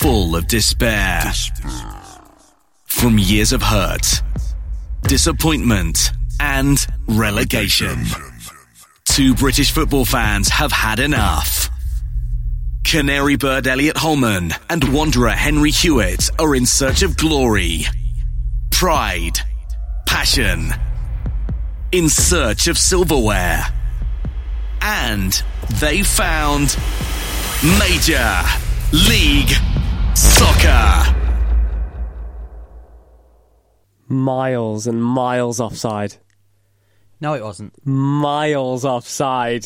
Full of despair. From years of hurt, disappointment, and relegation. Two British football fans have had enough. Canary bird Elliot Holman and Wanderer Henry Hewitt are in search of glory, pride, passion, in search of silverware. And they found Major League Soccer. Miles and miles offside. No, it wasn't. Miles offside.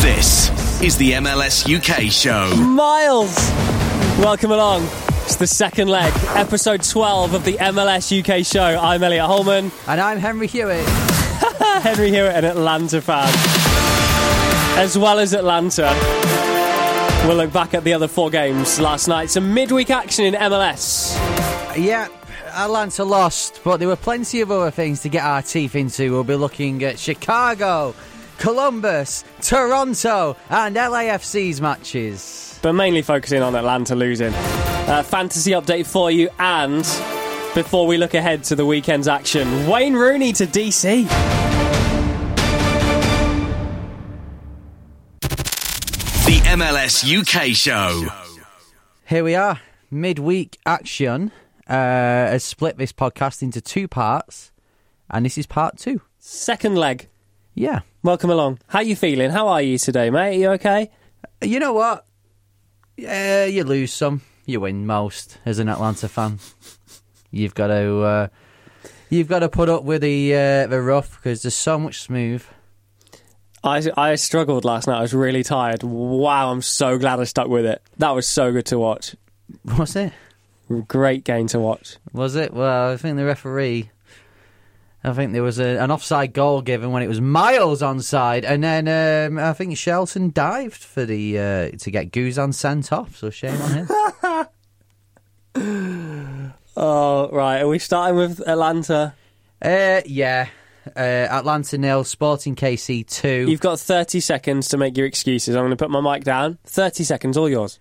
This is the MLS UK show. Miles! Welcome along. It's the second leg, episode 12 of the MLS UK show. I'm Elliot Holman. And I'm Henry Hewitt. Henry Hewitt, an Atlanta fan. As well as Atlanta, we'll look back at the other four games last night. Some midweek action in MLS. Yeah, Atlanta lost, but there were plenty of other things to get our teeth into. We'll be looking at Chicago, Columbus, Toronto, and LAFC's matches. But mainly focusing on Atlanta losing. Uh, fantasy update for you, and before we look ahead to the weekend's action, Wayne Rooney to DC. MLS UK show. Here we are, midweek action. Uh, has split this podcast into two parts, and this is part two. Second leg. Yeah. Welcome along. How you feeling? How are you today, mate? Are you okay? You know what? Yeah, you lose some, you win most. As an Atlanta fan, you've got to uh, you've got to put up with the uh, the rough because there's so much smooth. I, I struggled last night. I was really tired. Wow, I'm so glad I stuck with it. That was so good to watch. Was it? Great game to watch. Was it? Well, I think the referee. I think there was a, an offside goal given when it was miles onside, and then um, I think Shelton dived for the uh, to get Guzan sent off. So shame on him. Oh, right. Are we starting with Atlanta? uh, yeah, uh, Atlanta nil, Sporting KC two. You've got 30 seconds to make your excuses. I'm going to put my mic down. 30 seconds, all yours.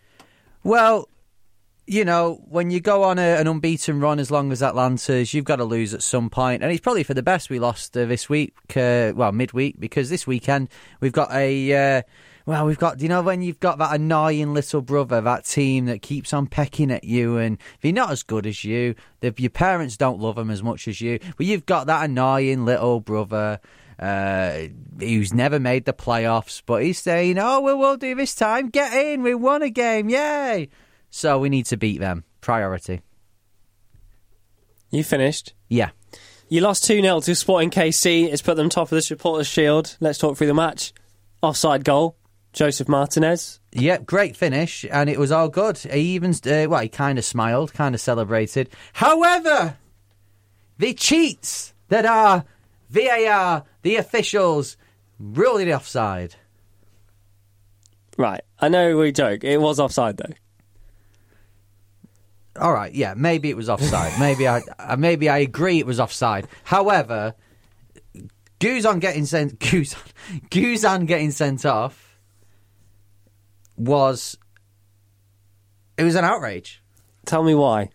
Well, you know, when you go on a, an unbeaten run as long as Atlanta's, you've got to lose at some point. And it's probably for the best we lost uh, this week, uh, well, midweek, because this weekend we've got a. Uh, well, we've got, you know, when you've got that annoying little brother, that team that keeps on pecking at you, and they're not as good as you, the, your parents don't love them as much as you, but you've got that annoying little brother uh, who's never made the playoffs, but he's saying, oh, well, we'll do this time, get in, we won a game, yay! So we need to beat them. Priority. You finished. Yeah. You lost 2 0 to Sporting KC. It's put them top of the supporters' shield. Let's talk through the match. Offside goal. Josef Martinez. Yep, great finish, and it was all good. He even, uh, well, he kind of smiled, kind of celebrated. However, the cheats that are VAR, the officials, ruled it offside. Right. I know we joke. It was offside though. All right, yeah, maybe it was offside. maybe I, uh, maybe I agree it was offside. However, Guzan getting sent, Guzan, Guzan getting sent off was it was an outrage Tell me why.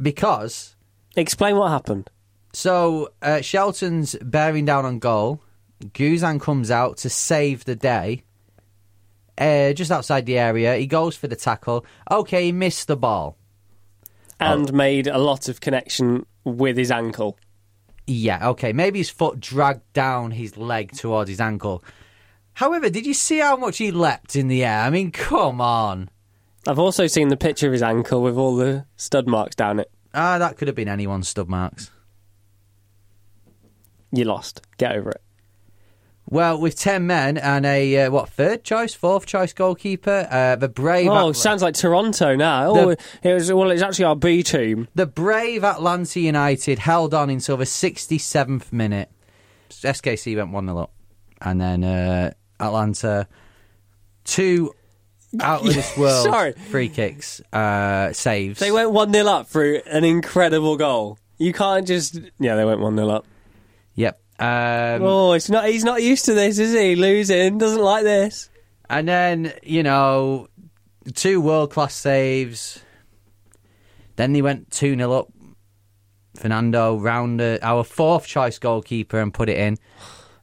because Explain what happened. so uh, Shelton's bearing down on goal. Guzan comes out to save the day. Uh, just outside the area, he goes for the tackle. Okay, he missed the ball. And made a lot of connection with his ankle. Yeah, okay. Maybe his foot dragged down his leg towards his ankle. However, did you see how much he leapt in the air? I mean, come on. I've also seen the picture of his ankle with all the stud marks down it. Ah, that could have been anyone's stud marks. You lost. Get over it. Well, with 10 men and a, uh, what, third choice, fourth choice goalkeeper, uh, the brave... Oh, sounds like Toronto now. Oh, it was, well, it's actually our B team. The brave Atlanta United held on until the 67th minute. SKC went 1 0 up. And then uh, Atlanta, two out of this world Sorry. free kicks, uh, saves. They went 1 0 up through an incredible goal. You can't just. Yeah, they went 1 0 up. Yep. Um, Oh, it's not. he's not used to this, is he? Losing. Doesn't like this. And then, you know, two world class saves. Then they went 2 0 up. Fernando round our fourth choice goalkeeper and put it in.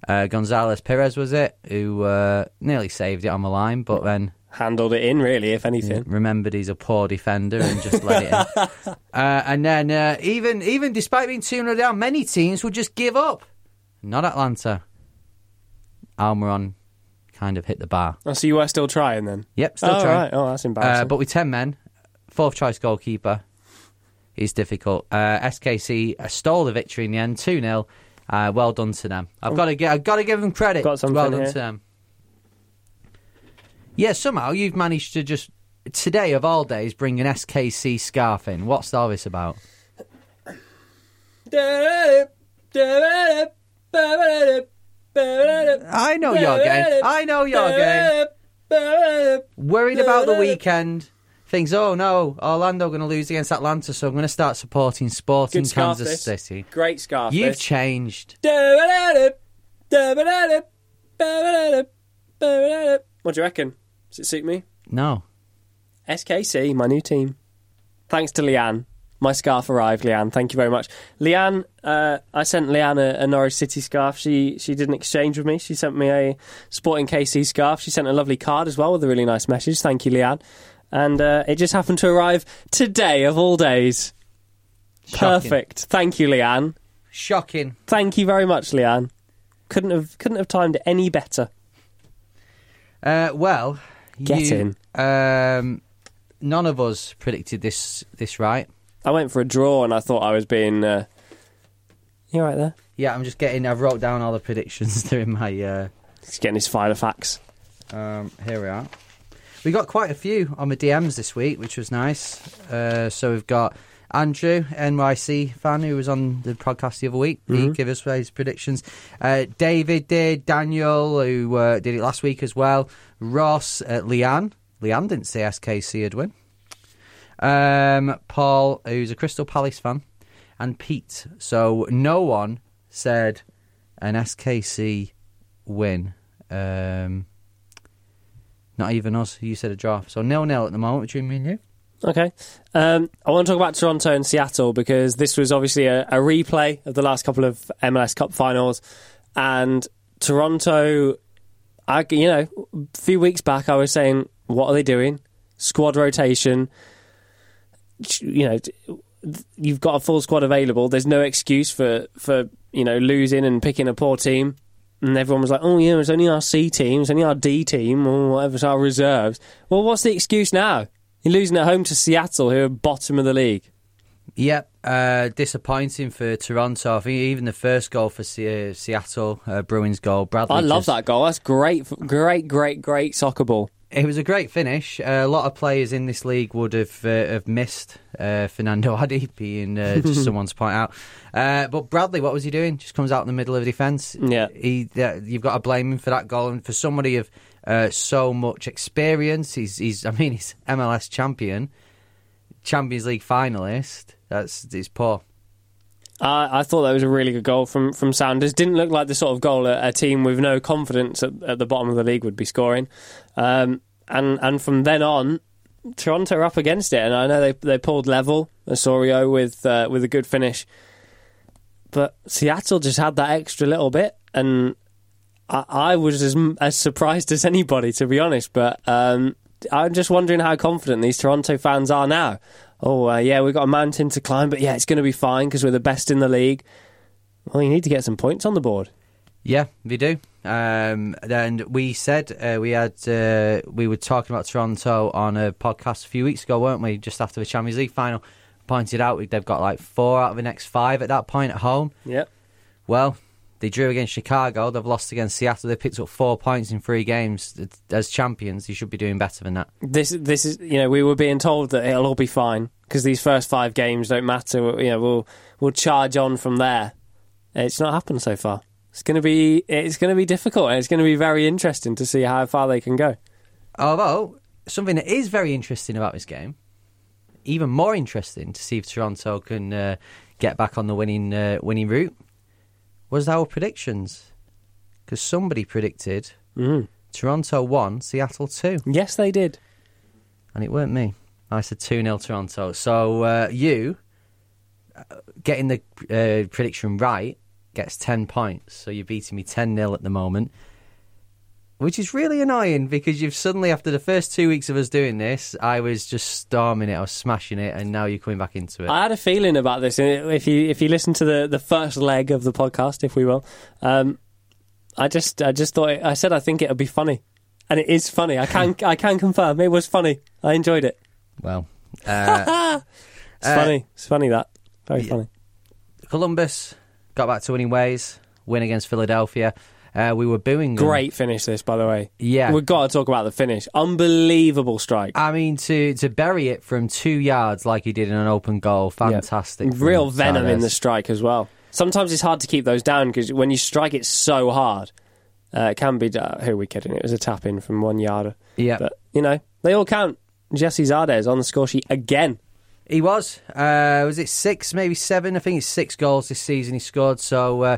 Uh, Gonzalez Pirez was it, who uh, nearly saved it on the line, but then Handled it in, really, if anything. remembered he's a poor defender and just let it in. Uh, and then, uh, even even despite being 2 0 down, many teams would just give up. Not Atlanta. Almiron kind of hit the bar. Oh, so you were still trying then? Yep, still oh, trying. right. Oh, that's embarrassing. Uh, but with 10 men, fourth choice goalkeeper is difficult. Uh, SKC stole the victory in the end, 2 0. Uh, well done to them. I've got to get, I've got to give them credit. Got something well done here. to them. Yeah, somehow you've managed to just today of all days bring an SKC scarf in. What's all this about? I know your game. I know your game. Worried about the weekend. Thinks, oh no, Orlando going to lose against Atlanta, so I'm going to start supporting Sporting Good scarf, Kansas this. City. Great scarf. You've changed. What do you reckon? Does it suit me? No. SKC, my new team. Thanks to Leanne. My scarf arrived, Leanne. Thank you very much. Leanne, uh, I sent Leanne a, a Norwich City scarf. She she did an exchange with me. She sent me a Sporting KC scarf. She sent a lovely card as well with a really nice message. Thank you, Leanne. And uh, it just happened to arrive today of all days. Shocking. Perfect. Thank you, Leanne. Shocking. Thank you very much, Leanne. Couldn't have couldn't have timed it any better. Uh, well, Get you, Um, none of us predicted this this right. I went for a draw and I thought I was being. Uh... You right there? Yeah, I'm just getting. I've wrote down all the predictions during my. Uh, He's getting his file of facts. um, here we are. We got quite a few on the DMs this week, which was nice. Uh, so we've got Andrew, NYC fan, who was on the podcast the other week. He gave us his predictions. Uh, David did. Daniel, who uh, did it last week as well. Ross, uh, Leanne. Leanne didn't say SKC would win. Um, Paul, who's a Crystal Palace fan, and Pete. So no one said an SKC win. Um, not even us. You said a draw. So nil nil at the moment between me and you. Okay. Um, I want to talk about Toronto and Seattle because this was obviously a, a replay of the last couple of MLS Cup finals. And Toronto, I, you know, a few weeks back I was saying, what are they doing? Squad rotation. You know, you've got a full squad available. There's no excuse for, for you know, losing and picking a poor team. And everyone was like, oh, yeah, it's only our C team, it's only our D team, or whatever, it's our reserves. Well, what's the excuse now? You're losing at home to Seattle, who are bottom of the league. Yep, uh, disappointing for Toronto. I think even the first goal for Se- uh, Seattle, uh, Bruins goal, Bradley. I love just- that goal. That's great, great, great, great soccer ball. It was a great finish. Uh, a lot of players in this league would have uh, have missed uh, Fanendo Adi being uh, just someone to point out. Uh, but Bradley, what was he doing? Just comes out in the middle of the defence. Yeah. he. You've got to blame him for that goal, and for somebody of uh, so much experience, he's. He's. I mean, he's MLS champion, Champions League finalist. That's it's poor. I, I thought that was a really good goal from from Sanders. Didn't look like the sort of goal a, a team with no confidence at, at the bottom of the league would be scoring. Um, and and from then on, Toronto are up against it, and I know they they pulled level Osorio with uh, with a good finish, but Seattle just had that extra little bit, and I, I was as as surprised as anybody to be honest. But um, I'm just wondering how confident these Toronto fans are now. Oh uh, yeah, we've got a mountain to climb, but yeah, it's going to be fine because we're the best in the league. Well, you need to get some points on the board. Yeah, we do. Um, and we said uh, we had uh, we were talking about Toronto on a podcast a few weeks ago, weren't we? Just after the Champions League final, pointed out they've got like four out of the next five at that point at home. Yep. Well, they drew against Chicago. They've lost against Seattle. They picked up four points in three games as champions. you should be doing better than that. This this is you know we were being told that it'll all be fine because these first five games don't matter. You know we'll we'll charge on from there. It's not happened so far. It's going to be it's going to be difficult and it's going to be very interesting to see how far they can go. Although something that is very interesting about this game, even more interesting to see if Toronto can uh, get back on the winning uh, winning route, was our predictions. Because somebody predicted Mm. Toronto one, Seattle two, Yes, they did. and it weren't me. I said two 0 Toronto. So uh, you uh, getting the uh, prediction right gets ten points. So you're beating me ten 0 at the moment. Which is really annoying because you've suddenly, after the first two weeks of us doing this, I was just storming it, I was smashing it, and now you're coming back into it. I had a feeling about this. and If you if you listen to the, the first leg of the podcast, if we will, um, I just I just thought it, I said I think it'll be funny, and it is funny. I can I can confirm it was funny. I enjoyed it. well, uh, It's Uh, funny. It's funny that very yeah. funny. Columbus got back to winning ways, win against Philadelphia. Uh, we were booing them. Great finish, this by the way. Yeah. we've got to talk about the finish. Unbelievable strike. I mean, to to bury it from two yards like he did in an open goal, fantastic. from Real venom in the strike as well. Sometimes it's hard to keep those down because when you strike it so hard, uh, it can be. Uh, who are we kidding? It was a tap in from one yard. Yeah. But, you know, they all count. Gyasi Zardes on the score sheet again. He was. Uh, was it six, maybe seven? I think it's six goals this season he scored. So, uh,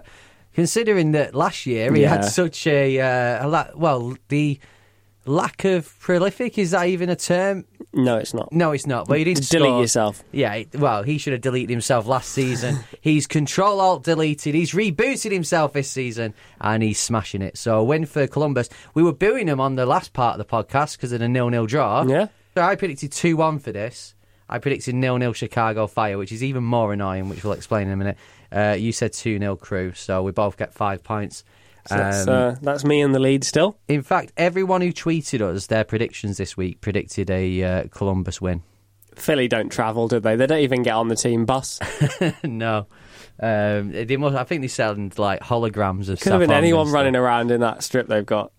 considering that last year he had such a, uh, a la- well, the lack of prolific is that even a term? No, it's not. No, it's not. But he didn't Delete score. yourself. Yeah, well, he should have deleted himself last season. he's control alt deleted. He's rebooted himself this season, and he's smashing it. So, a win for Columbus. We were booing him on the last part of the podcast because of the nil-nil draw. Yeah. So I predicted two one for this. I predicted nil-nil Chicago Fire, which is even more annoying, which we'll explain in a minute. Uh, you said two 0 Crew, so we both get five points. So that's, Um, uh, that's me in the lead still. in fact, everyone who tweeted us their predictions this week predicted a uh, Columbus win. Philly don't travel, do they? They don't even get on the team bus. no. Um, they must, I think they sound like holograms of Could have been anyone running around in that strip they've got.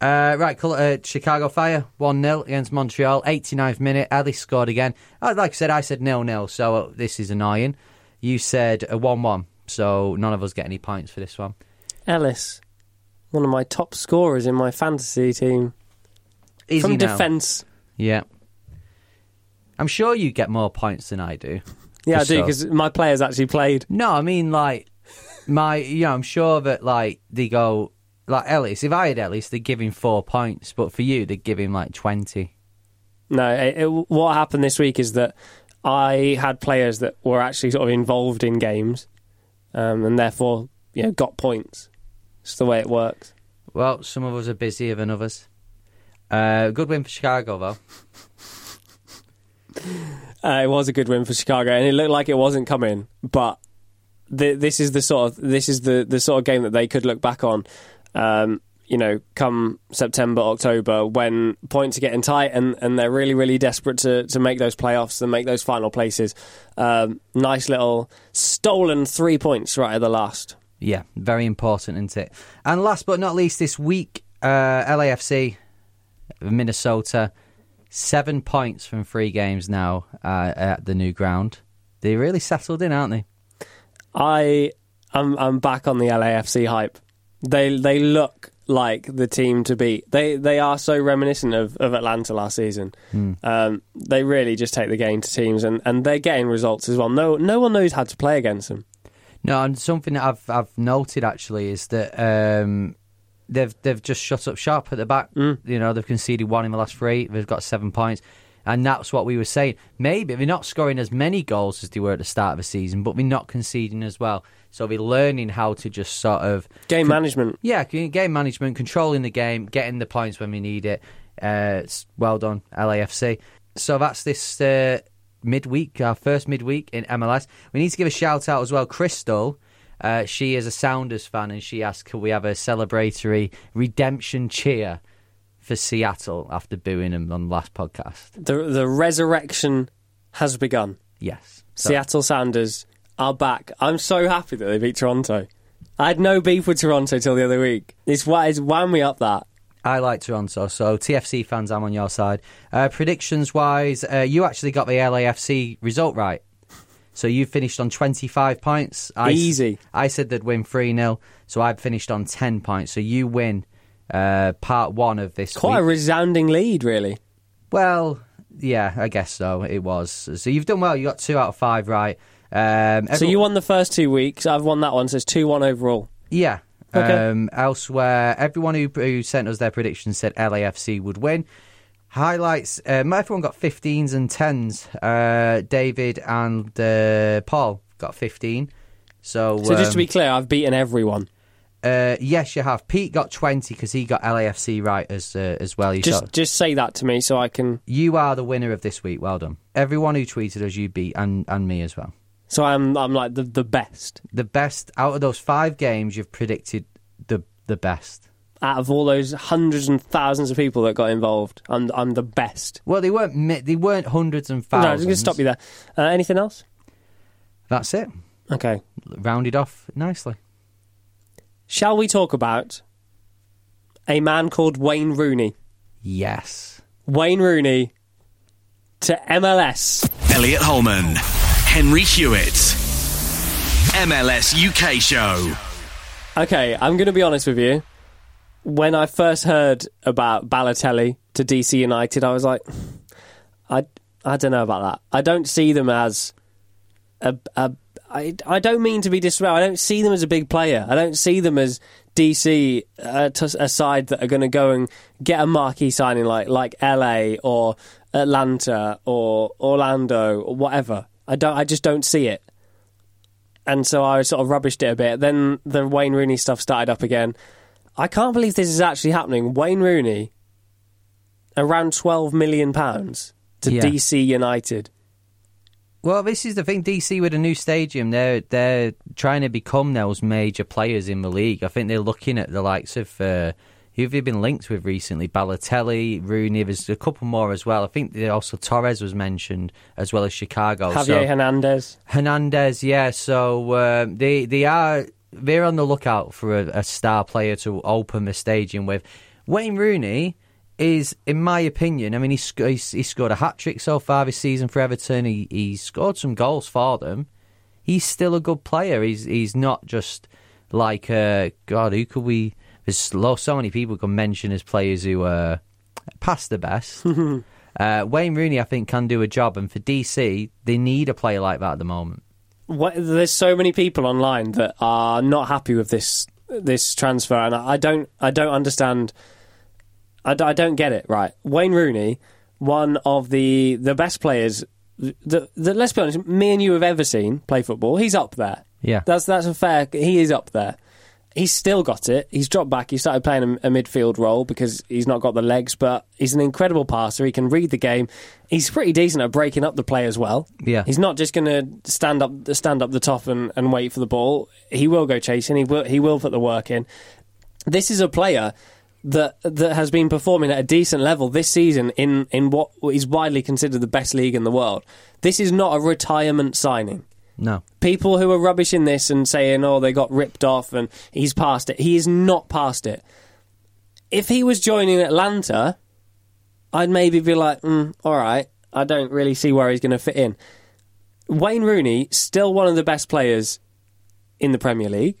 Uh, right, uh, Chicago Fire 1 0 against Montreal, 89th minute. Ellis scored again. Uh, like I said, I said 0 0, so uh, this is annoying. You said a 1 1, so none of us get any points for this one. Ellis, one of my top scorers in my fantasy team. Easy From defence. Yeah. I'm sure you get more points than I do. Yeah, I do, so. because my players actually played. No, I mean, like, my, you know, I'm sure that, like, they go, like, Ellis, if I had Ellis, they'd give him four points, but for you, they'd give him, like, 20. No, it, it, what happened this week is that I had players that were actually sort of involved in games um, and therefore, you know, got points. It's the way it works. Well, some of us are busier than others. Uh, good win for Chicago, though. Uh, it was a good win for Chicago, and it looked like it wasn't coming. But th- this is the sort of this is the, the sort of game that they could look back on. Um, you know, come September, October, when points are getting tight and, and they're really, really desperate to, to make those playoffs and make those final places. Um, nice little stolen three points right at the last. Yeah, very important, isn't it? And last but not least, this week, uh, LAFC Minnesota. Seven points from three games now uh, at the new ground. They really settled in, aren't they? I I'm I'm back on the LAFC hype. They they look like the team to beat. They they are so reminiscent of, of Atlanta last season. Um, they really just take the game to teams, and, and they're getting results as well. No no one knows how to play against them. No, and something that I've I've noted actually is that um, they've they've just shut up shop at the back. You know, they've conceded one in the last three. They've got seven points, and that's what we were saying. Maybe they're not scoring as many goals as they were at the start of the season, but they're not conceding as well. So they're learning how to just sort of Game management. yeah, game management, controlling the game, getting the points when we need it. Uh, well done, LAFC. So that's this uh, midweek, our first midweek in MLS. We need to give a shout out as well, Crystal. Uh, she is a Sounders fan, and she asked, "Could we have a celebratory redemption cheer for Seattle after booing them on the last podcast?" The the resurrection has begun. Yes. So- Seattle Sounders are back. I'm so happy that they beat Toronto. I had no beef with Toronto till the other week. It's why it's wound me up that. I like Toronto, so TFC fans, I'm on your side. Uh, predictions wise, uh, you actually got the LAFC result right. So you finished on 25 points. I, Easy. I said they'd win 3 0, so I've finished on 10 points. So you win uh, part one of this Quite a resounding lead, really. well, yeah, I guess so. It was. So you've done well. You got two out of five right. Um, So you won the first two weeks. I've won that one, so it's 2 1 overall. Yeah. Okay. Um, elsewhere, everyone who, who sent us their predictions said LAFC would win. Highlights: um, Everyone got 15s and 10s. Uh, David and uh, Paul got 15. So, So just to um, be clear, I've beaten everyone. uh, yes, you have. Pete got 20 because he got LAFC right as uh, as well. You, Just just say that to me so I can. you are the winner of this week. Well done. Everyone who tweeted us, you beat, and, and me as well. So I'm I'm like the the best The best out of those five games, you've predicted the the best. out of all those hundreds and thousands of people that got involved. I'm I'm the best. Well, they weren't mi- they weren't hundreds and No, I'm thousands. just going to stop you there. Uh, anything else? That's it. Okay. Rounded off nicely. Shall we talk about a man called Wayne Rooney? Yes. Wayne Rooney to MLS. Elliot Holman, Henry Hewitt, MLS UK show. Okay, I'm going to be honest with you. When I first heard about Balotelli to DC United, I was like, I, I don't know about that. I don't see them as a, a I, I don't mean to be disrespectful. I don't see them as a big player. I don't see them as DC uh, side that are going to go and get a marquee signing like like LA or Atlanta or Orlando or whatever. I don't. I just don't see it and so I sort of rubbished it a bit. Then the Wayne Rooney stuff started up again. I can't believe this is actually happening. Wayne Rooney, around twelve million pounds to Yeah. DC United. Well, this is the thing. DC with a new stadium, they're they're trying to become those major players in the league. I think they're looking at the likes of uh, who have they been linked with recently? Balotelli, Rooney. There's a couple more as well. I think also Torres was mentioned as well as Chicago. Javier so, Hernandez. Hernandez, yeah. So uh, they they are they're on the lookout for a, a star player to open the stadium with. Wayne Rooney is, in my opinion, I mean, he's, he's, he's scored a hat trick so far this season for Everton. He he's scored some goals for them. He's still a good player. He's he's not just like uh, God. Who could we? There's so many people can mention as players who are past the best. uh, Wayne Rooney, I think, can do a job, and for DC, they need a player like that at the moment. What, there's so many people online that are not happy with this this transfer, and I I don't I don't understand. I, d- I don't get it. Right, Wayne Rooney, one of the the best players that, that let's be honest, me and you have ever seen play football. He's up there. Yeah. that's that's a fair. He is up there. He's still got it. He's dropped back. He started playing a, a midfield role because he's not got the legs, but he's an incredible passer. He can read the game. He's pretty decent at breaking up the play as well. Yeah. he's not just going to stand up stand up the top and, and wait for the ball. He will go chasing. He will he will put the work in. This is a player that that has been performing at a decent level this season in in what is widely considered the best league in the world. This is not a retirement signing No. people who are rubbish in this and saying, "Oh, they got ripped off and he's past it." He is not past it. If he was joining Atlanta, I'd maybe be like, mm, all right, I don't really see where he's going to fit in. Wayne Rooney, still one of the best players in the Premier League.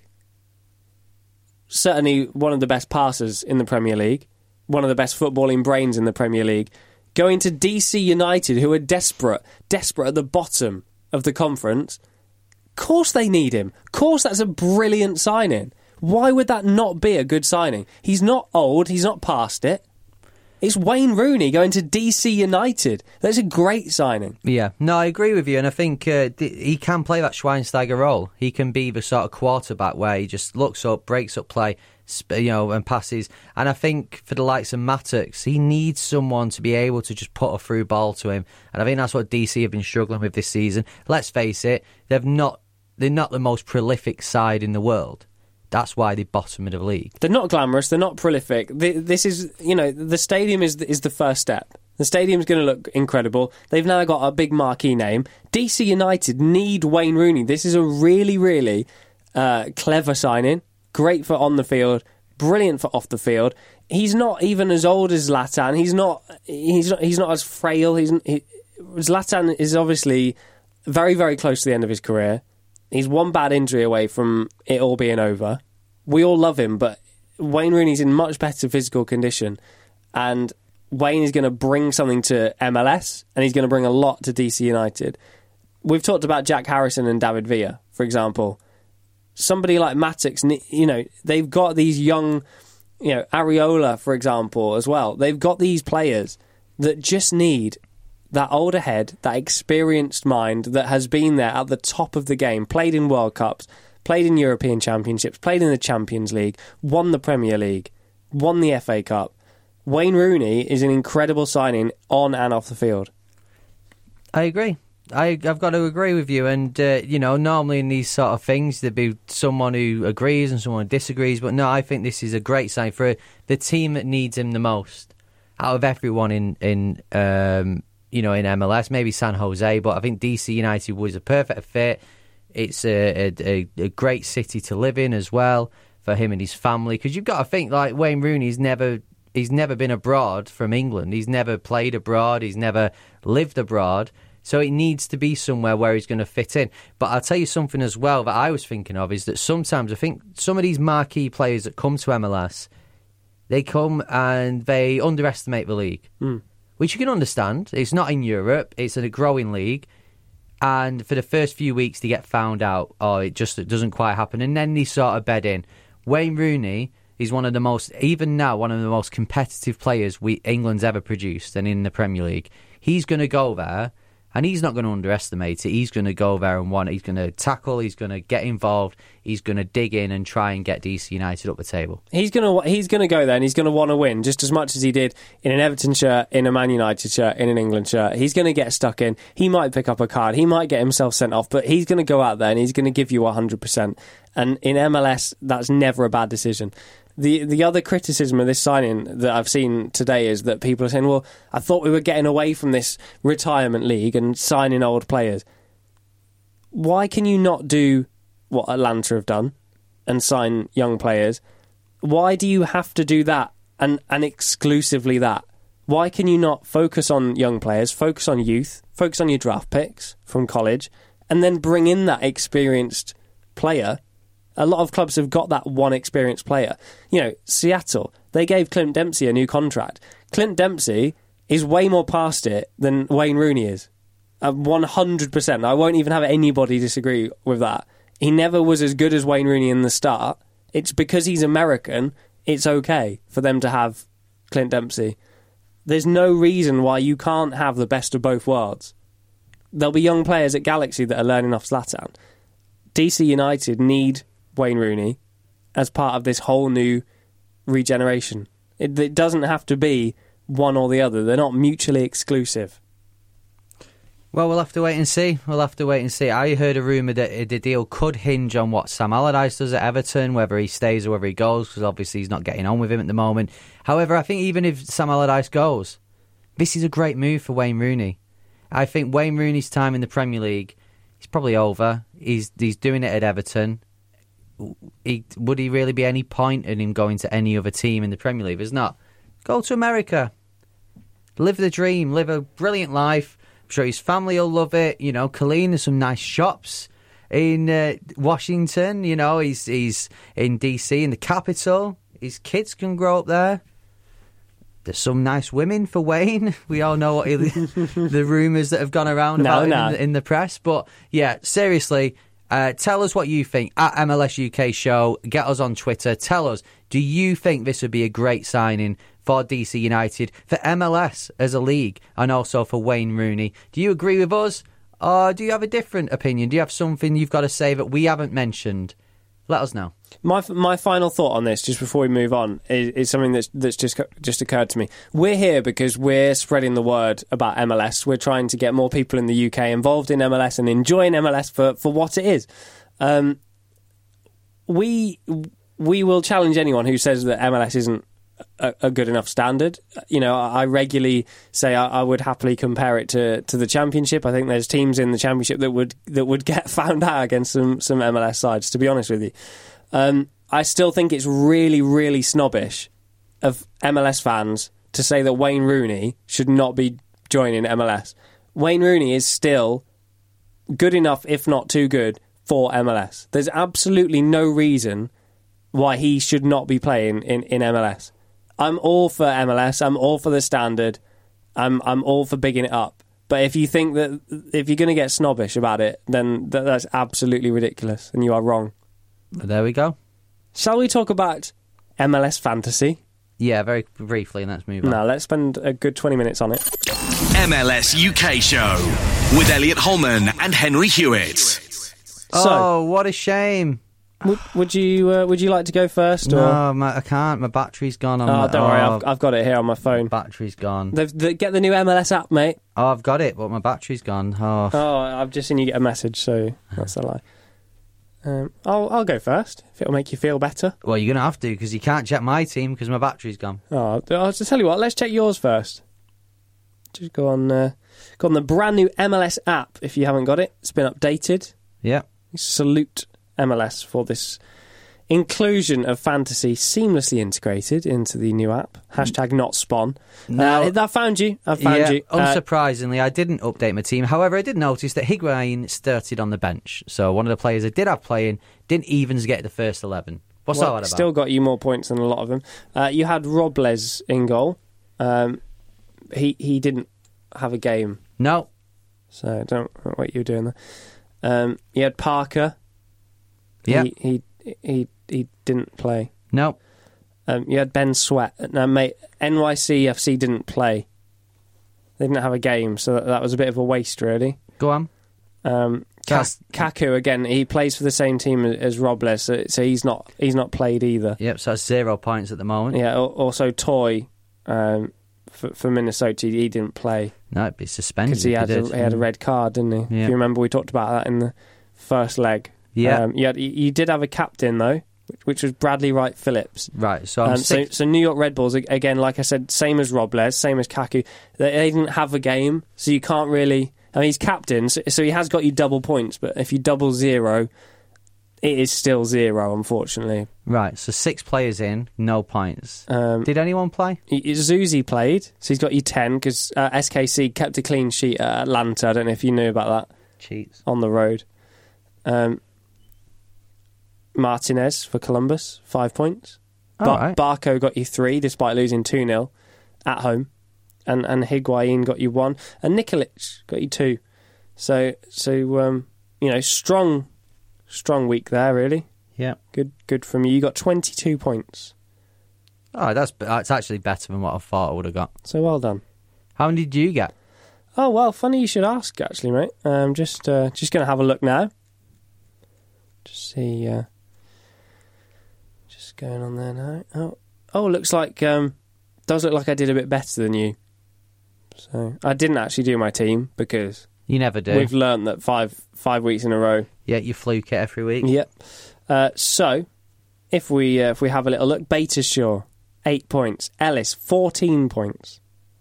Certainly one of the best passers in the Premier League. One of the best footballing brains in the Premier League. Going to DC United, who are desperate, desperate at the bottom of the conference. Of course they need him. Of course that's a brilliant signing. Why would that not be a good signing? He's not old, he's not past it. It's Wayne Rooney going to DC United. That's a great signing. Yeah, no, I agree with you, and I think uh, th- he can play that Schweinsteiger role. He can be the sort of quarterback where he just looks up, breaks up play, you know, and passes. And I think for the likes of Mattocks, he needs someone to be able to just put a through ball to him. And I think that's what DC have been struggling with this season. Let's face it, they've not they're not the most prolific side in the world. That's why they're bottom of the league. They're not glamorous. They're not prolific. This is, you know, the stadium is is the first step. The stadium's going to look incredible. They've now got a big marquee name. DC United need Wayne Rooney. This is a really, really uh, clever signing. Great for on the field. Brilliant for off the field. He's not even as old as Zlatan. He's not. He's not. He's not as frail. He's he, Zlatan is obviously very, very close to the end of his career. He's one bad injury away from it all being over. We all love him, but Wayne Rooney's in much better physical condition, and Wayne is going to bring something to MLS, and he's going to bring a lot to DC United. We've talked about Jack Harrison and David Villa, for example. Somebody like Mattocks, you know, they've got these young, you know, Arriola, for example, as well. They've got these players that just need that older head, that experienced mind that has been there at the top of the game, played in World Cups, played in European Championships, played in the Champions League, won the Premier League, won the FA Cup. Wayne Rooney is an incredible signing on and off the field. I agree. I, have got to agree with you. And, uh, you know, normally in these sort of things, there'd be someone who agrees and someone who disagrees. But no, I think this is a great sign for the team that needs him the most out of everyone in, in um, you know, in MLS, maybe San Jose, but I think DC United was a perfect fit. It's a, a, a great city to live in as well for him and his family. Because you've got to think, like Wayne Rooney's never he's never been abroad from England. He's never played abroad. He's never lived abroad. So it needs to be somewhere where he's going to fit in. But I'll tell you something as well that I was thinking of is that sometimes I think some of these marquee players that come to MLS, they come and they underestimate the league. Mm which you can understand. It's not in Europe, it's a growing league. And for the first few weeks, they get found out, oh, it just it doesn't quite happen. And then they sort of bed in. Wayne Rooney is one of the most, even now, one of the most competitive players we England's ever produced and in the Premier League. He's going to go there and he's not going to underestimate it. He's going to go there and want. He's going to tackle. He's going to get involved. He's going to dig in and try and get DC United up the table. He's going to he's going to go there and he's going to want to win just as much as he did in an Everton shirt, in a Man United shirt, in an England shirt. He's going to get stuck in. He might pick up a card. He might get himself sent off, but he's going to go out there and he's going to give you hundred percent. And in MLS, that's never a bad decision the the other criticism of this signing that I've seen today is that people are saying, "Well, I thought we were getting away from this retirement league and signing old players. Why can you not do what Atlanta have done and sign young players? Why do you have to do that and and exclusively that? Why can you not focus on young players, focus on youth, focus on your draft picks from college, and then bring in that experienced player a lot of clubs have got that one experienced player. You know, Seattle, they gave Clint Dempsey a new contract. Clint Dempsey is way more past it than Wayne Rooney is. Uh, 100%. I won't even have anybody disagree with that. He never was as good as Wayne Rooney in the start. It's because he's American, it's okay for them to have Clint Dempsey. There's no reason why you can't have the best of both worlds. There'll be young players at Galaxy that are learning off Zlatan. DC United need Wayne Rooney as part of this whole new regeneration. It, it doesn't have to be one or the other. They're not mutually exclusive. Well, we'll have to wait and see. We'll have to wait and see. I heard a rumour that uh, the deal could hinge on what Sam Allardyce does at Everton, whether he stays or whether he goes, because obviously he's not getting on with him at the moment. However, I think even if Sam Allardyce goes, this is a great move for Wayne Rooney. I think Wayne Rooney's time in the Premier League is probably over. He's he's doing it at Everton he, would he really be any point in him going to any other team in the Premier League? There's not. Go to America. live the dream, live a brilliant life. I'm sure his family will love it. You know, Colleen, there's some nice shops in uh, Washington. You know, he's he's in DC in the capital. His kids can grow up there. There's some nice women for Wayne. We all know what he, the rumours that have gone around No, about no. in, the, in the press. But yeah, seriously, uh, tell us what you think at MLS UK Show. Get us on Twitter. Tell us, do you think this would be a great signing for DC United, for MLS as a league, and also for Wayne Rooney? Do you agree with us, or do you have a different opinion? Do you have something you've got to say that we haven't mentioned? Let us know. My my final thought on this, just before we move on, is, is something that's that's just just occurred to me. We're here because we're spreading the word about MLS. We're trying to get more people in the UK involved in MLS and enjoying MLS for, for what it is. Um, we we will challenge anyone who says that MLS isn't a, a good enough standard. You know, I I regularly say I, I would happily compare it to, to the Championship. I think there's teams in the Championship that would that would get found out against some some MLS sides. To be honest with you, um, I still think it's really really snobbish of MLS fans to say that Wayne Rooney should not be joining MLS. Wayne Rooney is still good enough, if not too good, for MLS. There's absolutely no reason why he should not be playing in, in MLS. I'm all for MLS. I'm all for the standard. I'm I'm all for bigging it up. But if you think that if you're going to get snobbish about it, then that, that's absolutely ridiculous, and you are wrong. But there we go. Shall we talk about MLS fantasy? Yeah, very briefly, and let's move on. No, let's spend a good 20 minutes on it. MLS UK Show with Elliot Holman and Henry Hewitt. oh, what a shame. Would, would you uh, would you like to go first? Or? No, my, I can't. My battery's gone on. Oh, my, don't worry, oh, I've, I've got it here on my phone. battery's gone. They've, they, get the new MLS app, mate. Oh, I've got it, but my battery's gone. Oh, Oh, I've just seen you get a message, so that's a lie. Um, I'll I'll go first if it'll make you feel better. well, you're gonna have to because you can't check my team because my battery's gone. Oh, I'll just tell you what. Let's check yours first. Just go on, uh, go on the brand new MLS app if you haven't got it. It's been updated. Yeah, Salute MLS for this inclusion of fantasy seamlessly integrated into the new app. Hashtag not spawn. Now, uh, I found you. I found yeah. you. Uh, Unsurprisingly, I didn't update my team. However, I did notice that Higuain started on the bench. So one of the players I did have playing didn't even get the first eleven. What's well, all that about? Still got you more points than a lot of them. Uh, you had Robles in goal. Um, he he didn't have a game, no, so I don't know what you were doing there. Um, you had Parker. Yeah. He he he, he didn't play. no. Um, you had Ben Sweat. Now, mate, NYCFC didn't play. They didn't have a game, so that, that was a bit of a waste, really. Go on. Um, That's- Kaku again. He plays for the same team as, Robles, so, so he's not he's not played either. Yep. So that's zero points at the moment. Yeah. Also, Toye um, for, for Minnesota, he didn't play No, it'd be suspended. because he had a, he had a red card, didn't he? Yeah. If you remember, we talked about that in the first leg. Yeah. Um, you, had, you did have a captain though, which, which was Bradley Wright Phillips. Right. So I'm Um, so, so New York Red Bulls again, like I said, same as Robles, same as Kaku. They, they didn't have a game, so you can't really. I mean, he's captain, so, so he has got you double points. But if you double zero, it is still zero, unfortunately. Right. So six players in, no points. Um, Did anyone play? Zusi played, so he's got you ten because uh, SKC kept a clean sheet at Atlanta. I don't know if you knew about that Cheats. on the road. Um, Martinez for Columbus, five points. All right. Barco got you three despite losing 2 0 at home. And and Higuain got you one. And Nikolic got you two. So, so um, you know, strong strong week there, really. Yeah. Good good from you. You got 22 points. Oh, that's that's actually better than what I thought I would have got. So well done. How many did you get? Oh, well, funny you should ask, actually, mate. Um, just uh, just going to have a look now. Just see. Uh, going on there now. Oh, oh, looks like um, does look like I did a bit better than you. So I didn't actually do my team because You never do. we've learned that five five weeks in a row. Yeah, you fluke it every week. Yep. Uh, so if we uh, if we have a little look, Beitashour eight points, Ellis fourteen points,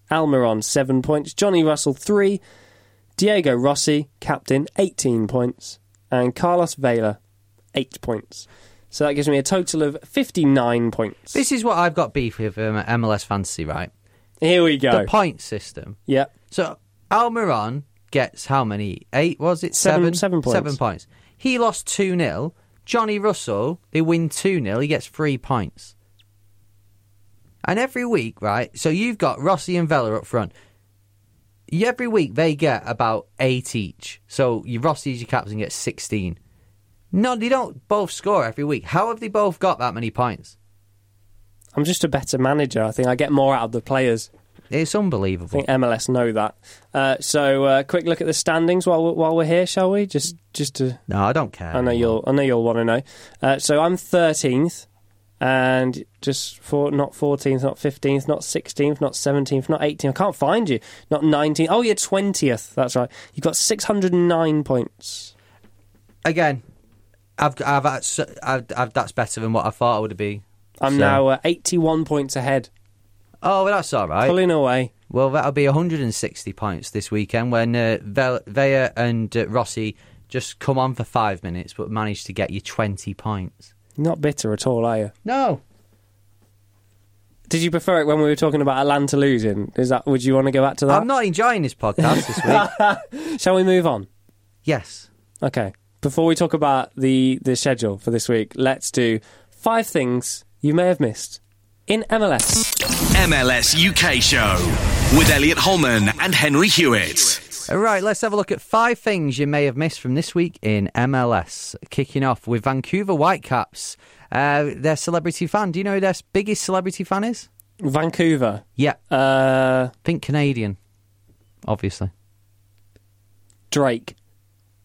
Almiron seven points, Johnny Russell three, Diego Rossi captain eighteen points, and Carlos Vela eight points. So that gives me a total of fifty nine points. This is what I've got beef with um, MLS Fantasy, right? Here we go. The point system. yeah. So Almiron gets how many? Eight was it? Seven- Seven. seven points. Seven points. He lost two 0 Johnny Russell, they win two 0 He gets three points. And every week, right? So you've got Rossi and Vela up front. Every week they get about eight each. So your Rossi's your captain gets sixteen. No, they don't both score every week. How have they both got that many points? I'm just a better manager. I think I get more out of the players. It's I unbelievable. think MLS know that. Uh, so, uh, quick look at the standings while we're, while we're here, shall we? Just, just to. No, I don't care. I know you'll. I know you'll want to know. Uh, so I'm 13th, and just for not 14th, not 15th, not 16th, not 17th, not 18th. I can't find you. Not 19th. Oh, you're 20th. That's right. You've got 609 points. Again, I've, I've, I've, I've, that's better than what I thought it would be. I'm So- now uh, 81 points ahead, Oh, well, that's all right. pulling away. Well, that'll be 160 points this weekend when uh, Vela and uh, Rossi just come on for five minutes but manage to get you 20 points. Not bitter at all, are you? No. Did you prefer it when we were talking about Atlanta losing? Is that? Would you want to go back to that? I'm not enjoying this podcast this week. Shall we move on? yes. Okay. Before we talk about the the schedule for this week, let's do five things you may have missed in MLS. MLS UK Show with Elliot Holman and Henry Hewitt. All right, let's have a look at five things you may have missed from this week in MLS. Kicking off with Vancouver Whitecaps. Uh, their celebrity fan. Do you know who their biggest celebrity fan is? Vancouver. Yeah, Uh, think Canadian, obviously. Drake.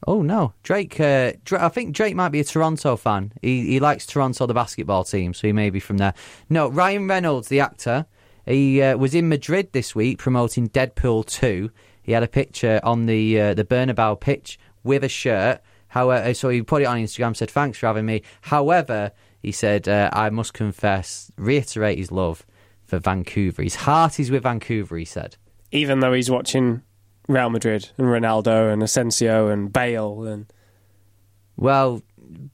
Oh no, Drake. Uh, I think Drake might be a Toronto fan. He he likes Toronto, the basketball team, so he may be from there. No, Ryan Reynolds, the actor. He uh, was in Madrid this week promoting Deadpool two. He had a picture on the uh, the Bernabeu pitch with a shirt. However, so he put it on Instagram. Said thanks for having me. However, he said uh, I must confess, reiterate his love for Vancouver. His heart is with Vancouver. He said. Even though he's watching Real Madrid and Ronaldo and Asensio and Bale and Well,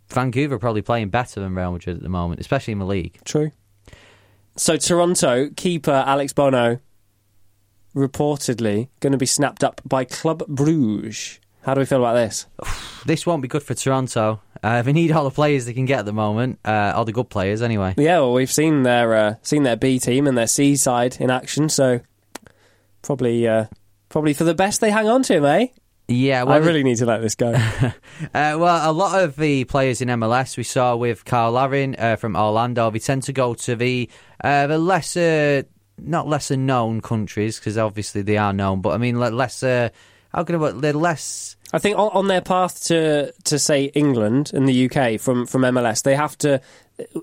Vancouver probably playing better than Real Madrid at the moment, especially in the league. True. So Toronto keeper Alex Bono reportedly going to be snapped up by Club Bruges. How do we feel about this? This won't be good for Toronto. Uh, they need all the players they can get at the moment, uh, all the good players anyway. Yeah, well, we've seen their uh, seen their B team and their C side in action, so probably uh, probably for the best they hang on to him, eh? Yeah, I really need to let this go. uh, well, a lot of the players in MLS we saw with Cyle Larin uh, from Orlando, they tend to go to the uh, the lesser, not lesser known countries because obviously they are known, but I mean le- lesser. How can I put? They're less. I think on, on their path to to say England and the UK from from MLS, they have to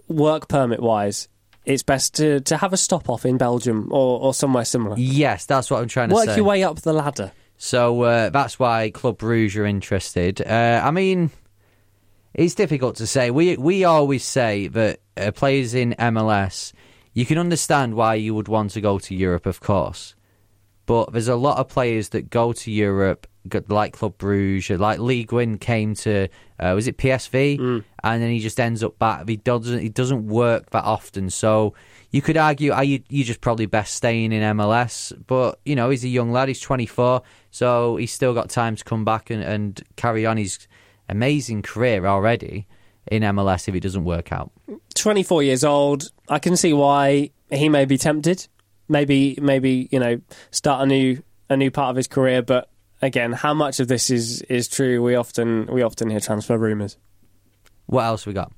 work permit wise. It's best to, to have a stop off in Belgium or, or somewhere similar. Yes, that's what I'm trying to say. Work say. your way up the ladder. So uh, that's why Club Bruges are interested. Uh, I mean, it's difficult to say. We we always say that uh, players in MLS, you can understand why you would want to go to Europe, of course. But there's a lot of players that go to Europe, like Club Bruges, like Lee Nguyen came to, uh, was it PSV, and then he just ends up back. He doesn't he doesn't work that often. So you could argue, are you you just probably best staying in MLS? But you know, he's a young lad. He's 24, so he's still got time to come back and, and carry on his amazing career already in MLS if it doesn't work out. 24 years old. I can see why he may be tempted. Maybe, maybe you know, start a new a new part of his career. But again, how much of this is is true? We often we often hear transfer rumours. What else we got?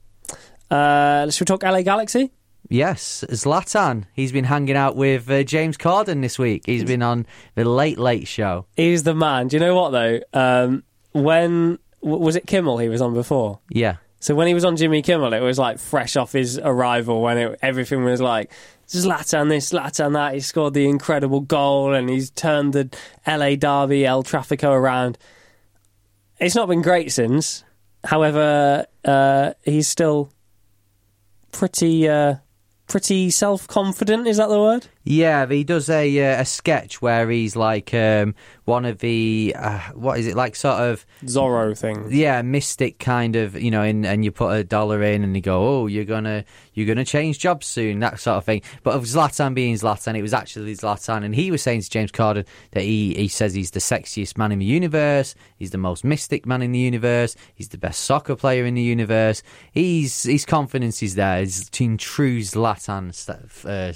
Uh, should we talk LA Galaxy? Yes, Zlatan. He's been hanging out with uh, James Corden this week. He's been on the Late Late Show. He's the man. Do you know what though? Um, when w- was it Kimmel he was on before? Yeah. So when he was on Jimmy Kimmel, it was like fresh off his arrival when it, everything was like Zlatan this, Zlatan that. He scored the incredible goal and he's turned the LA Derby, El Trafico around. It's not been great since. However, uh, he's still pretty, uh, pretty self confident. Is that the word? Yeah, he does a uh, a sketch where he's like um, one of the uh, what is it like sort of Zorro thing. yeah mystic kind of you know in, and you put a dollar in and you go oh you're gonna you're gonna change jobs soon that sort of thing but of Zlatan being Zlatan it was actually Zlatan and he was saying to James Corden that he he says he's the sexiest man in the universe he's the most mystic man in the universe he's the best soccer player in the universe he's his confidence is there he's in true Zlatan stuff. uh,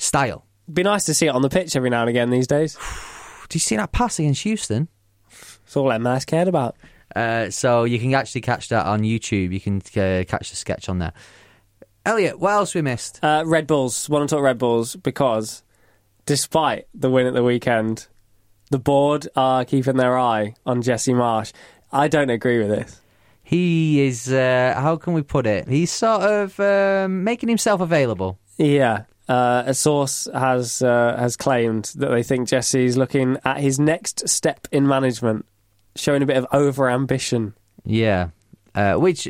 style Be nice to see it on the pitch every now and again these days. do you see that pass against Houston It's all MLS cared about. Uh, so you can actually catch that on YouTube. You can uh, catch the sketch on there. Elliot, what else we missed? Uh, Red Bulls. Want to talk Red Bulls because, despite the win at the weekend, the board are keeping their eye on Jesse Marsch. I don't agree with this. He is. Uh, how can we put it? He's sort of um, making himself available. Yeah. Uh, a source has uh, has claimed that they think Jesse's looking at his next step in management, showing a bit of over ambition. Yeah, uh, which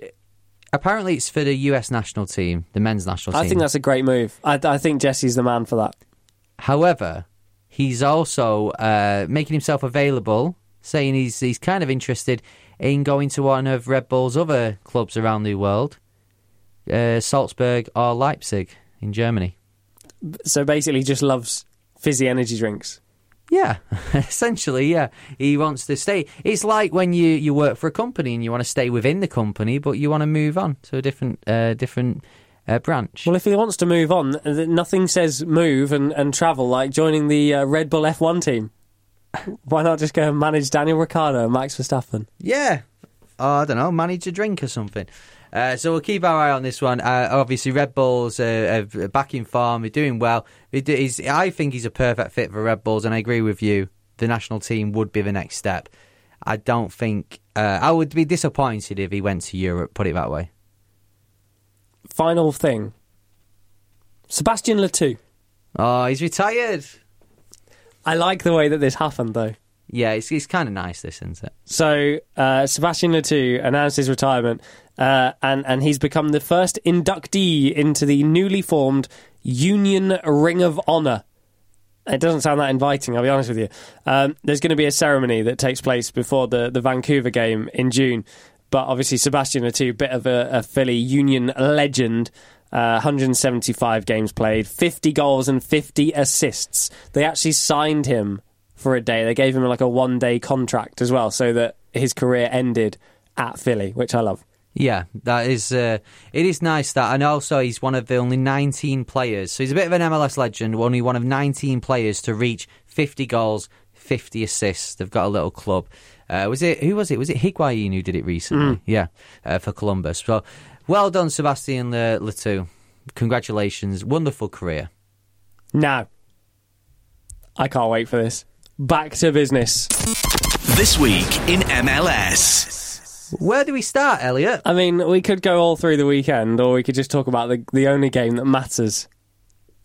apparently it's for the U.S. national team, the men's national team. I think that's a great move. I, I think Jesse's the man for that. However, he's also uh, making himself available, saying he's he's kind of interested in going to one of Red Bull's other clubs around the world, uh, Salzburg or Leipzig in Germany. So basically, just loves fizzy energy drinks. Yeah, essentially, yeah. He wants to stay. It's like when you, you work for a company and you want to stay within the company, but you want to move on to a different uh, different uh, branch. Well, if he wants to move on, nothing says move and, and travel like joining the uh, Red Bull F1 team. Why not just go and manage Daniel Ricciardo and Max Verstappen? Yeah. Oh, I don't know, manage a drink or something. Uh, so we'll keep our eye on this one. Uh, obviously, Red Bulls uh, are back in form. They're doing well. He's, I think he's a perfect fit for Red Bulls, and I agree with you. The national team would be the next step. I don't think. Uh, I would be disappointed if he went to Europe. Put it that way. Final thing Sebastien Le Toux. Oh, he's retired. I like the way that this happened, though. Yeah, it's, it's kind of nice, this, isn't it? So, uh, Sebastien Le Toux announced his retirement, uh, and, and he's become the first inductee into the newly formed Union Ring of Honour. It doesn't sound that inviting, I'll be honest with you. Um, there's going to be a ceremony that takes place before the, the Vancouver game in June. But obviously, Sebastien Le Toux, bit of a, a Philly Union legend. Uh, 175 games played, 50 goals and 50 assists. They actually signed him for a day. They gave him like a one day contract as well, so that his career ended at Philly, which I love. Yeah, that is. Uh, it is nice that, and also he's one of the only 19 players. So he's a bit of an MLS legend. Only one of 19 players to reach 50 goals, 50 assists. They've got a little club. Uh, was it who was it? Was it Higuain who did it recently? Yeah, uh, for Columbus. So well done, Sebastien Le Toux. Congratulations, wonderful career. Now, I can't wait for this. Back to business. This week in MLS. Where do we start, Elliot? I mean, we could go all through the weekend, or we could just talk about the the only game that matters.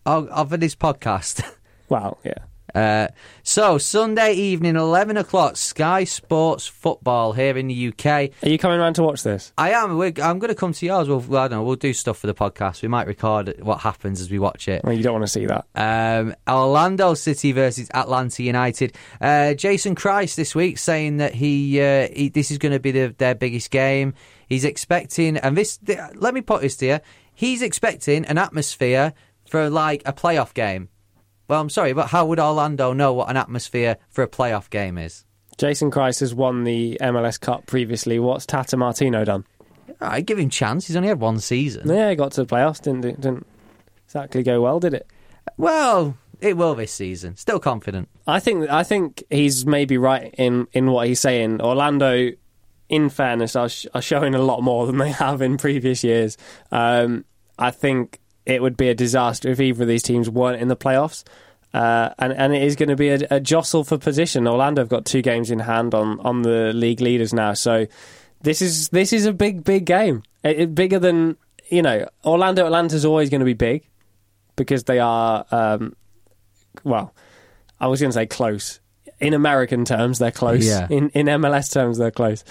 Oh, of this podcast. Well, yeah. Uh, so Sunday evening, eleven o'clock, Sky Sports Football here in the UK. Are you coming around to watch this? I am. We're, I'm going to come to yours. We'll, I don't know. We'll do stuff for the podcast. We might record what happens as we watch it. Well, you don't want to see that. Um, Orlando City versus Atlanta United. Uh, Jason Kreis this week saying that he, uh, he this is going to be the, their biggest game. He's expecting, and this. th- let me put this to you. He's expecting an atmosphere for like a playoff game. Well, I'm sorry, but how would Orlando know what an atmosphere for a playoff game is? Jason Kreis has won the MLS Cup previously. What's Tata Martino done? I give him chance. He's only had one season. Yeah, he got to the playoffs. Didn't didn't exactly go well, did it? Well, it will this season. Still confident. I think I think he's maybe right in, in what he's saying. Orlando, in fairness, are, sh- are showing a lot more than they have in previous years. Um, I think it would be a disaster if either of these teams weren't in the playoffs. Uh, and, and it is going to be a, a jostle for position. Orlando have got two games in hand on, on the league leaders now, so this is this is a big big game. It, it- bigger than you know. Orlando Atlanta's always going to be big because they are um, well, I was going to say close. In American terms, they're close. Yeah. In in MLS terms, they're close.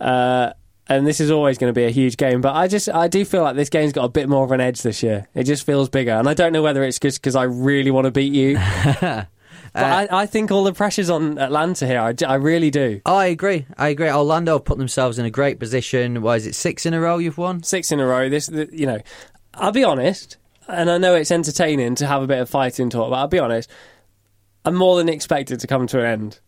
Uh, and this is always going to be a huge game. But I just I do feel like this game's got a bit more of an edge this year. It just feels bigger, and I don't know whether it's just because I really want to beat you. but uh, I, I think all the pressure's on Atlanta here. I really do. Oh, I agree. I agree. Orlando have put themselves in a great position. Why is it six in a row you've won? Six in a row. This, th you know, I'll be honest, and I know it's entertaining to have a bit of fighting talk, but I'll be honest. I'm more than expected to come to an end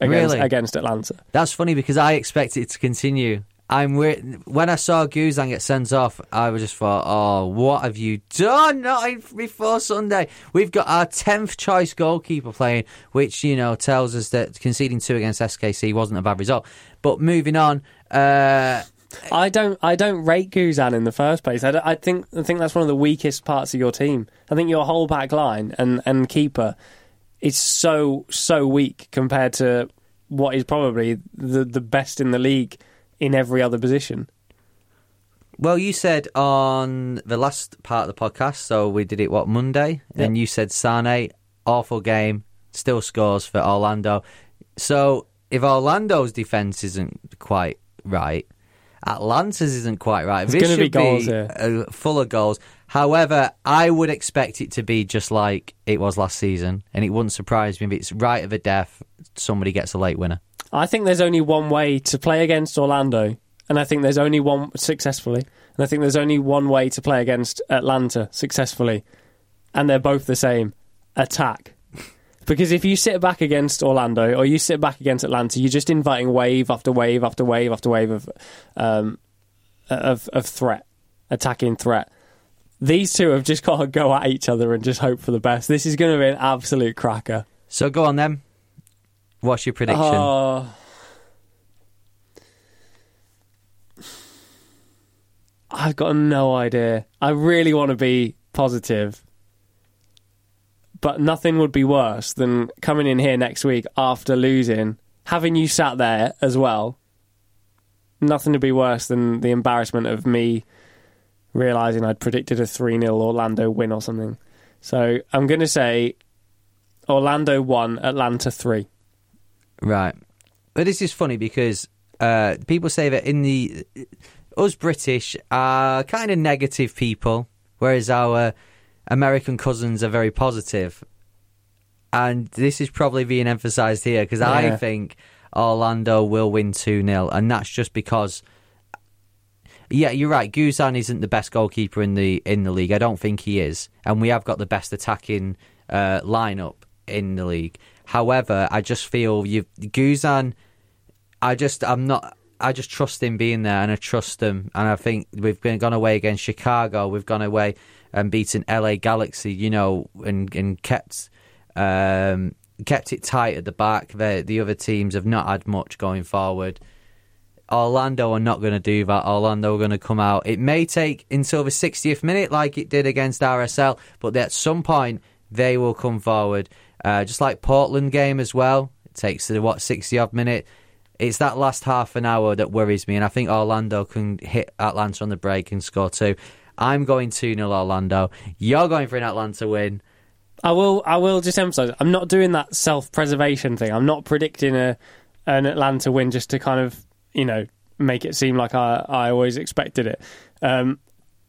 against, Really? against Atlanta. That's funny because I expect it to continue. I'm when I saw Guzan get sent off, I was just thought, "Oh, what have you done?" Not before Sunday. We've got our tenth choice goalkeeper playing, which you know tells us that conceding two against SKC wasn't a bad result. But moving on, uh, I don't. I don't rate Guzan in the first place. I, I think. I think that's one of the weakest parts of your team. I think your whole back line and and keeper is so so weak compared to what is probably the the best in the league in every other position. well, you said on the last part of the podcast, so we did it what Monday, and you said Sane awful game, still scores for Orlando. So if Orlando's defense isn't quite right, Atlanta's isn't quite right. There's This gonna be goals here. uh, full of goals. However, I would expect it to be just like it was last season, and it wouldn't surprise me if it's right of a death. Somebody gets a late winner. I think there's only one way to play against Orlando, and I think there's only one successfully, and I think there's only one way to play against Atlanta successfully, and they're both the same: attack. Because if you sit back against Orlando or you sit back against Atlanta, you're just inviting wave after wave after wave after wave of um, of, of threat, attacking threat. These two have just got to go at each other and just hope for the best. This is going to be an absolute cracker. So go on then. What's your prediction? Oh. I've got no idea. I really want to be positive. But nothing would be worse than coming in here next week after losing, having you sat there as well. Nothing would be worse than the embarrassment of me realizing I'd predicted a 3 0 Orlando win or something. So I'm going to say Orlando 1, Atlanta 3. Right. But this is funny because uh, people say that in the us British are kind of negative people, whereas our American cousins are very positive. And this is probably being emphasised here because I think Orlando will win 2 0. And that's just because. Yeah, you're right. Guzan isn't the best goalkeeper in the in the league. I don't think he is, and we have got the best attacking uh, lineup in the league. However, I just feel you Guzan. I just I'm not. I just trust him being there, and I trust him. And I think we've been gone away against Chicago. We've gone away and beaten LA Galaxy. You know, and and kept um, kept it tight at the back. The the other teams have not had much going forward. Orlando are not going to do that. Orlando are going to come out. It may take until the 60th minute, like it did against RSL, but at some point they will come forward. Uh, just like Portland game as well. It takes what 60 odd minute. It's that last half an hour that worries me, and I think Orlando can hit Atlanta on the break and score two. I'm going 2 0 Orlando. You're going for an Atlanta win. I will. I will just emphasise. I'm not doing that self-preservation thing. I'm not predicting a an Atlanta win just to kind of you know make it seem like I I always expected it. Um,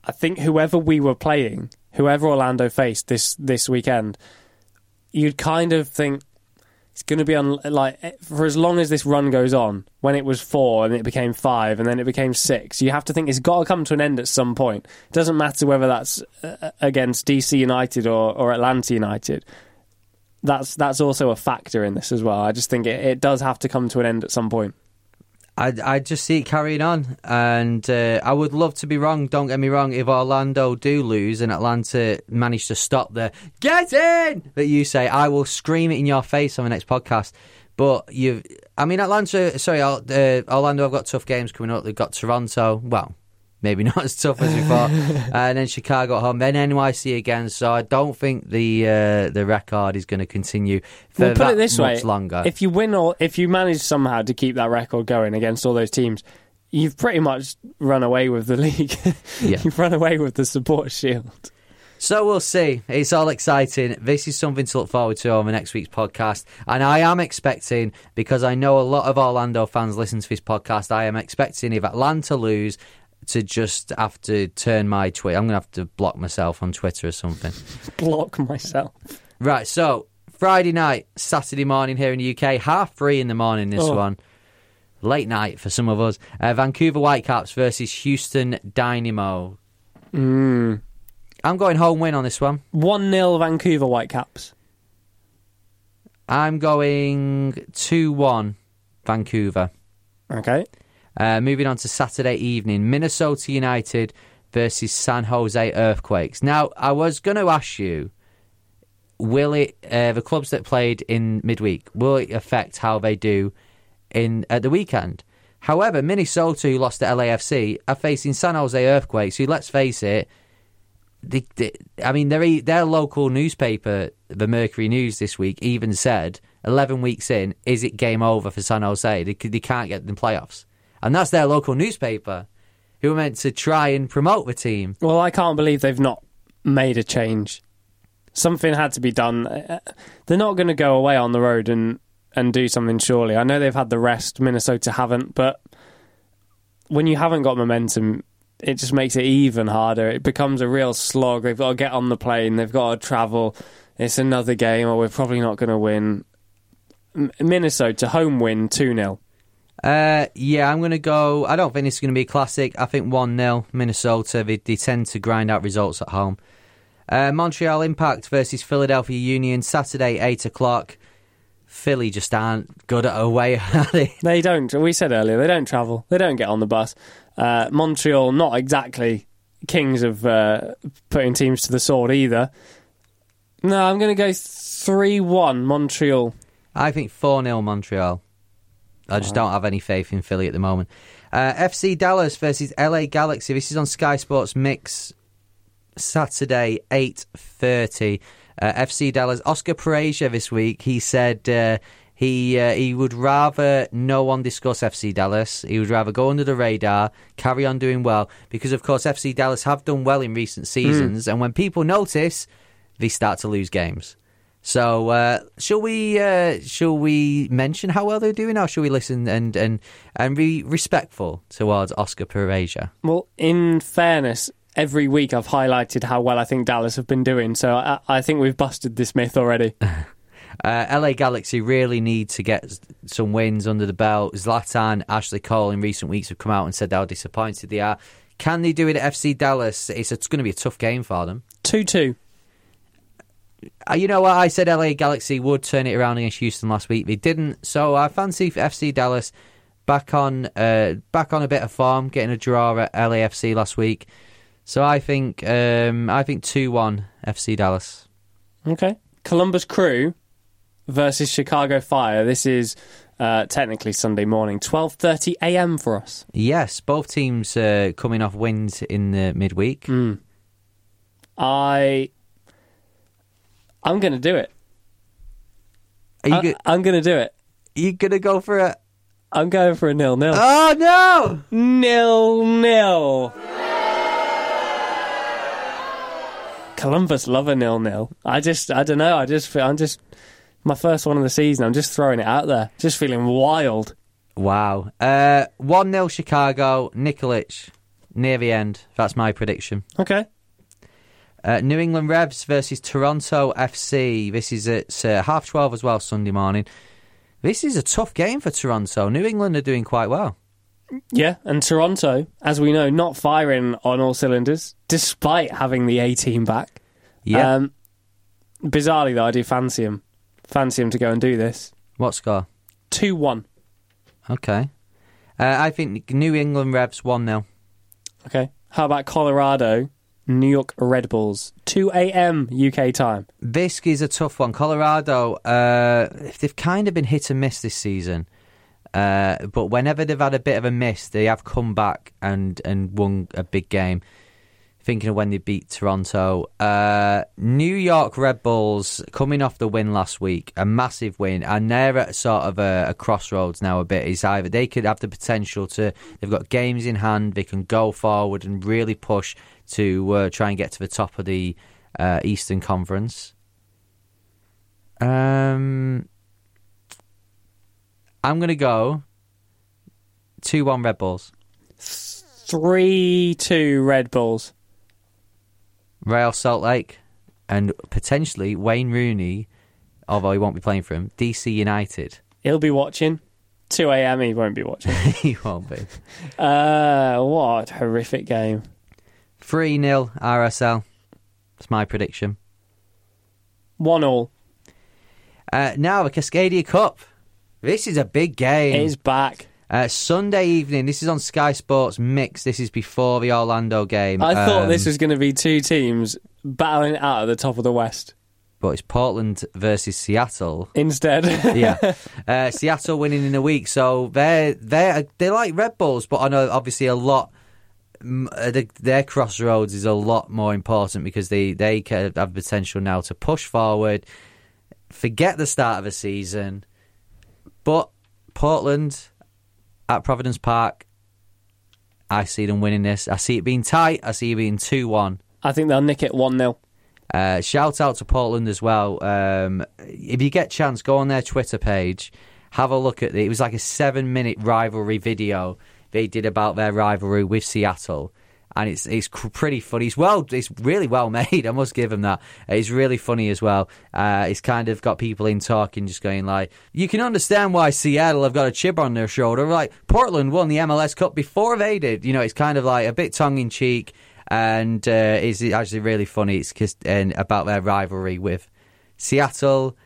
I think whoever we were playing, whoever Orlando faced this this weekend, you'd kind of think it's going to be on like for as long as this run goes on. When it was four and it became five and then it became six, you have to think it's got to come to an end at some point. It doesn't matter whether that's uh, against DC United or, or Atlanta United. That's that's also a factor in this as well. I just think it, it does have to come to an end at some point. I, I just see it carrying on, and uh, I would love to be wrong. Don't get me wrong. If Orlando do lose and Atlanta manage to stop the get in that you say, I will scream it in your face on the next podcast. But you, I mean, Atlanta. Sorry, uh, Orlando. have got tough games coming up. They've got Toronto. Well, maybe not as tough as we thought, and then Chicago at home, then NYC again. So I don't think the uh, the record is going to continue for Well, put that it this much way: longer. if you win or if you manage somehow to keep that record going against all those teams, you've pretty much run away with the league. Yeah. you've run away with the support shield. So we'll see. It's all exciting. This is something to look forward to on the next week's podcast. And I am expecting, because I know a lot of Orlando fans listen to this podcast, I am expecting if Atlanta lose to just have to turn my tweet. I'm going to have to block myself on Twitter or something. Block myself. Right, so Friday night, Saturday morning here in the UK, half three in the morning this Oh. one. Late night for some of us. Uh, Vancouver Whitecaps versus Houston Dynamo. Mm. I'm going home win on this one. 1 0 Vancouver Whitecaps. I'm going 2 1 Vancouver. Okay. Uh, moving on to Saturday evening, Minnesota United versus San Jose Earthquakes. Now, I was going to ask you, will it uh, the clubs that played in midweek will it affect how they do in at the weekend? However, Minnesota, who lost to LAFC, are facing San Jose Earthquakes, who, let's face it, they, they, I mean, their their local newspaper, the Mercury News, this week even said, eleven weeks in, is it game over for San Jose? They, they can't get the playoffs, and that's their local newspaper, who were meant to try and promote the team. Well, I can't believe they've not made a change. Something had to be done. Uh, They're not going to go away on the road and, and do something, surely. I know they've had the rest, Minnesota haven't, but when you haven't got momentum, it just makes it even harder. It becomes a real slog. They've got to get on the plane, they've got to travel. It's another game, or we're probably not going to win. Minnesota, home win, 2 0. Uh, yeah, I'm going to go. I don't think this is going to be a classic. I think 1 0 Minnesota. They, they tend to grind out results at home. Uh, Montreal Impact versus Philadelphia Union, Saturday, 8 o'clock. Philly just aren't good at away, are they? They don't. We said earlier they don't travel. They don't get on the bus. Uh, Montreal, not exactly kings of uh, putting teams to the sword either. No, I'm going to go three-one Montreal. I think 4 0 Montreal. I just don't have any faith in Philly at the moment. Uh, FC Dallas versus LA Galaxy. This is on Sky Sports Mix Saturday, 8.30. Uh, FC Dallas. Oscar Pareja this week, he said uh, he uh, he would rather no one discuss FC Dallas. He would rather go under the radar, carry on doing well, because of course FC Dallas have done well in recent seasons, and when people notice, they start to lose games. So, uh, shall we? Uh, shall we mention how well they're doing, or shall we listen and and and be respectful towards Oscar Pareja? Well, in fairness, every week I've highlighted how well I think Dallas have been doing, so I, I think we've busted this myth already. Uh, LA Galaxy really need to get some wins under the belt. Zlatan, Ashley Cole in recent weeks have come out and said how disappointed they are. Can they do it at FC Dallas? It's, it's going to be a tough game for them. 2-2. Uh, you know what? I said LA Galaxy would turn it around against Houston last week. They didn't. So I fancy FC Dallas back on uh, back on a bit of form, getting a draw at LAFC last week. So I think um, I think two one FC Dallas. Okay. Columbus Crew versus Chicago Fire. This is uh, technically Sunday morning, 12:30 a.m. for us. Yes, both teams uh, coming off wins in the midweek. I I'm going to do it. Are you I, go- I'm going to do it. Are you gonna go for it? I'm going for a nil-nil. Oh no! Nil-nil. Columbus love a nil-nil. I just, I don't know. I just, feel, I'm just my first one of the season. I'm just throwing it out there. Just feeling wild. Wow. Uh, one 0 Chicago. Nikolic near the end. That's my prediction. Okay. Uh, New England Revs versus Toronto FC. This is at uh, half twelve as well Sunday morning. This is a tough game for Toronto. New England are doing quite well. Yeah, and Toronto, as we know, not firing on all cylinders, despite having the A team back. Yeah. Um, bizarrely, though, I do fancy him. Fancy him to go and do this. what score? 2 1. Okay. Uh, I think New England Revs one 0 Okay. How about Colorado, New York Red Bulls? 2 a.m. UK time. This is a tough one. Colorado, uh, they've kind of been hit and miss this season. Uh, but whenever they've had a bit of a miss, they have come back and, and won a big game. Thinking of when they beat Toronto. Uh, New York Red Bulls coming off the win last week, a massive win, and they're at sort of a, a crossroads now a bit. It's either they could have the potential to, they've got games in hand, they can go forward and really push to uh, try and get to the top of the uh, Eastern Conference. Um, I'm going to go 2 1 Red Bulls. 3 2 Red Bulls. Real Salt Lake and potentially Wayne Rooney, although he won't be playing for him, DC United. He'll be watching. 2 a.m. He won't be watching. he won't be. uh, what a horrific game. 3 0 RSL. That's my prediction. 1 all. Uh, now, the Cascadia Cup. This is a big game. It is back. Uh, Sunday evening. This is on Sky Sports Mix. This is before the Orlando game. I thought Um, this was going to be two teams battling out at the top of the West. But it's Portland versus Seattle. Instead, yeah, uh, Seattle winning in a week, so they're they're they're like Red Bulls, but I know obviously a lot. Uh, the- Their crossroads is a lot more important because they they have potential now to push forward, forget the start of a season, but Portland at Providence Park, I see them winning this. I see it being tight. I see it being two one. I think they'll nick it 1 0. Uh, shout out to Portland as well. Um, if you get chance, go on their Twitter page, have a look at it. It was like a seven minute rivalry video they did about their rivalry with Seattle. And it's it's pretty funny. It's well, it's really well made. I must give him that. It's really funny as well. Uh, it's kind of got people in talking, just going like, you can understand why Seattle have got a chip on their shoulder. Like Portland won the MLS Cup before they did. You know, it's kind of like a bit tongue in cheek and uh, it's actually really funny. It's just and about their rivalry with Seattle.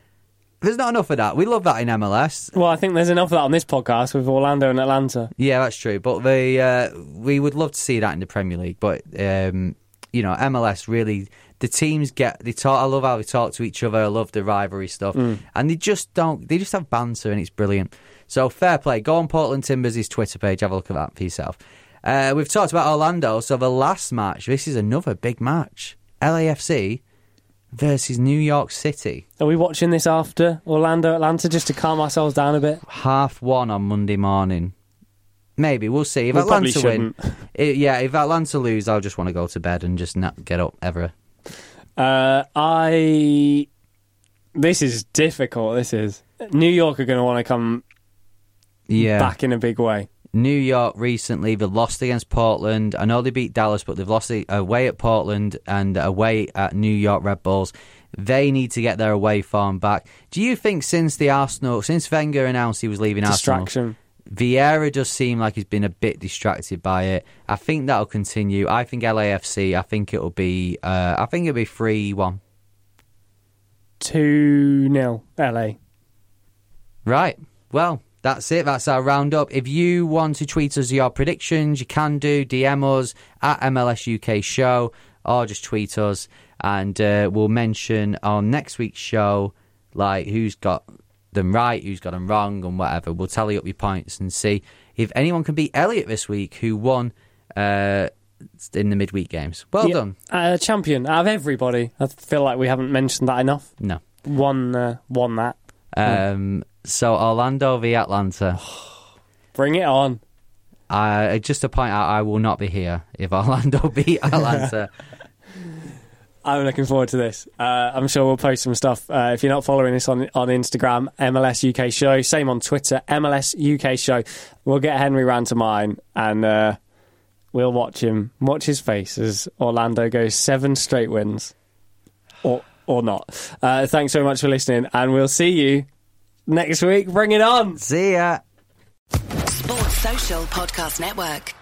There's not enough of that. We love that in MLS. Well, I think there's enough of that on this podcast with Orlando and Atlanta. Yeah, that's true. But they, uh, we would love to see that in the Premier League. But um, you know, MLS really the teams get they talk. I love how they talk to each other. I love the rivalry stuff, and they just don't. They just have banter, and it's brilliant. So fair play. Go on Portland Timbers' Twitter page. Have a look at that for yourself. Uh, we've talked about Orlando. So the last match. This is another big match. LAFC versus New York City. Are we watching this after Orlando Atlanta just to calm ourselves down a bit? half one on Monday morning. Maybe we'll see. If We Atlanta win, shouldn't. yeah. If Atlanta lose, I'll just want to go to bed and just not get up ever. Uh, I. This is difficult. This is. New York are going to want to come Yeah. back in a big way. New York recently they lost against Portland. I know they beat Dallas, but they've lost away at Portland and away at New York Red Bulls. They need to get their away form back. Do you think since the Arsenal, since Wenger announced he was leaving Arsenal. Vieira does seem like he's been a bit distracted by it. I think that'll continue. I think LAFC. I think it'll be. Uh, I think it'll be three one. 2 0 LA. Right. Well, that's it. That's our roundup. If you want to tweet us your predictions, you can do. DM us at MLS UK Show or just tweet us, and uh, we'll mention on next week's show like who's got them right, who's got them wrong, and whatever. We'll tally up your points and see if anyone can beat Elliot this week, who won uh, in the midweek games. Well Yeah, done. Uh, champion out of everybody. I feel like we haven't mentioned that enough. No. Won, uh, won that. Um, so Orlando v Atlanta. Bring it on. Uh, just to point out, I will not be here if Orlando beat Atlanta. I'm looking forward to this. Uh, I'm sure we'll post some stuff. Uh, if you're not following us on on Instagram, MLS UK Show. Same on Twitter, MLS UK Show. We'll get Henry round to mine and uh, we'll watch him, watch his face as Orlando goes seven straight wins, or or not. Uh, thanks so much for listening, and we'll see you next week. Bring it on. See ya. Sports Social Podcast Network.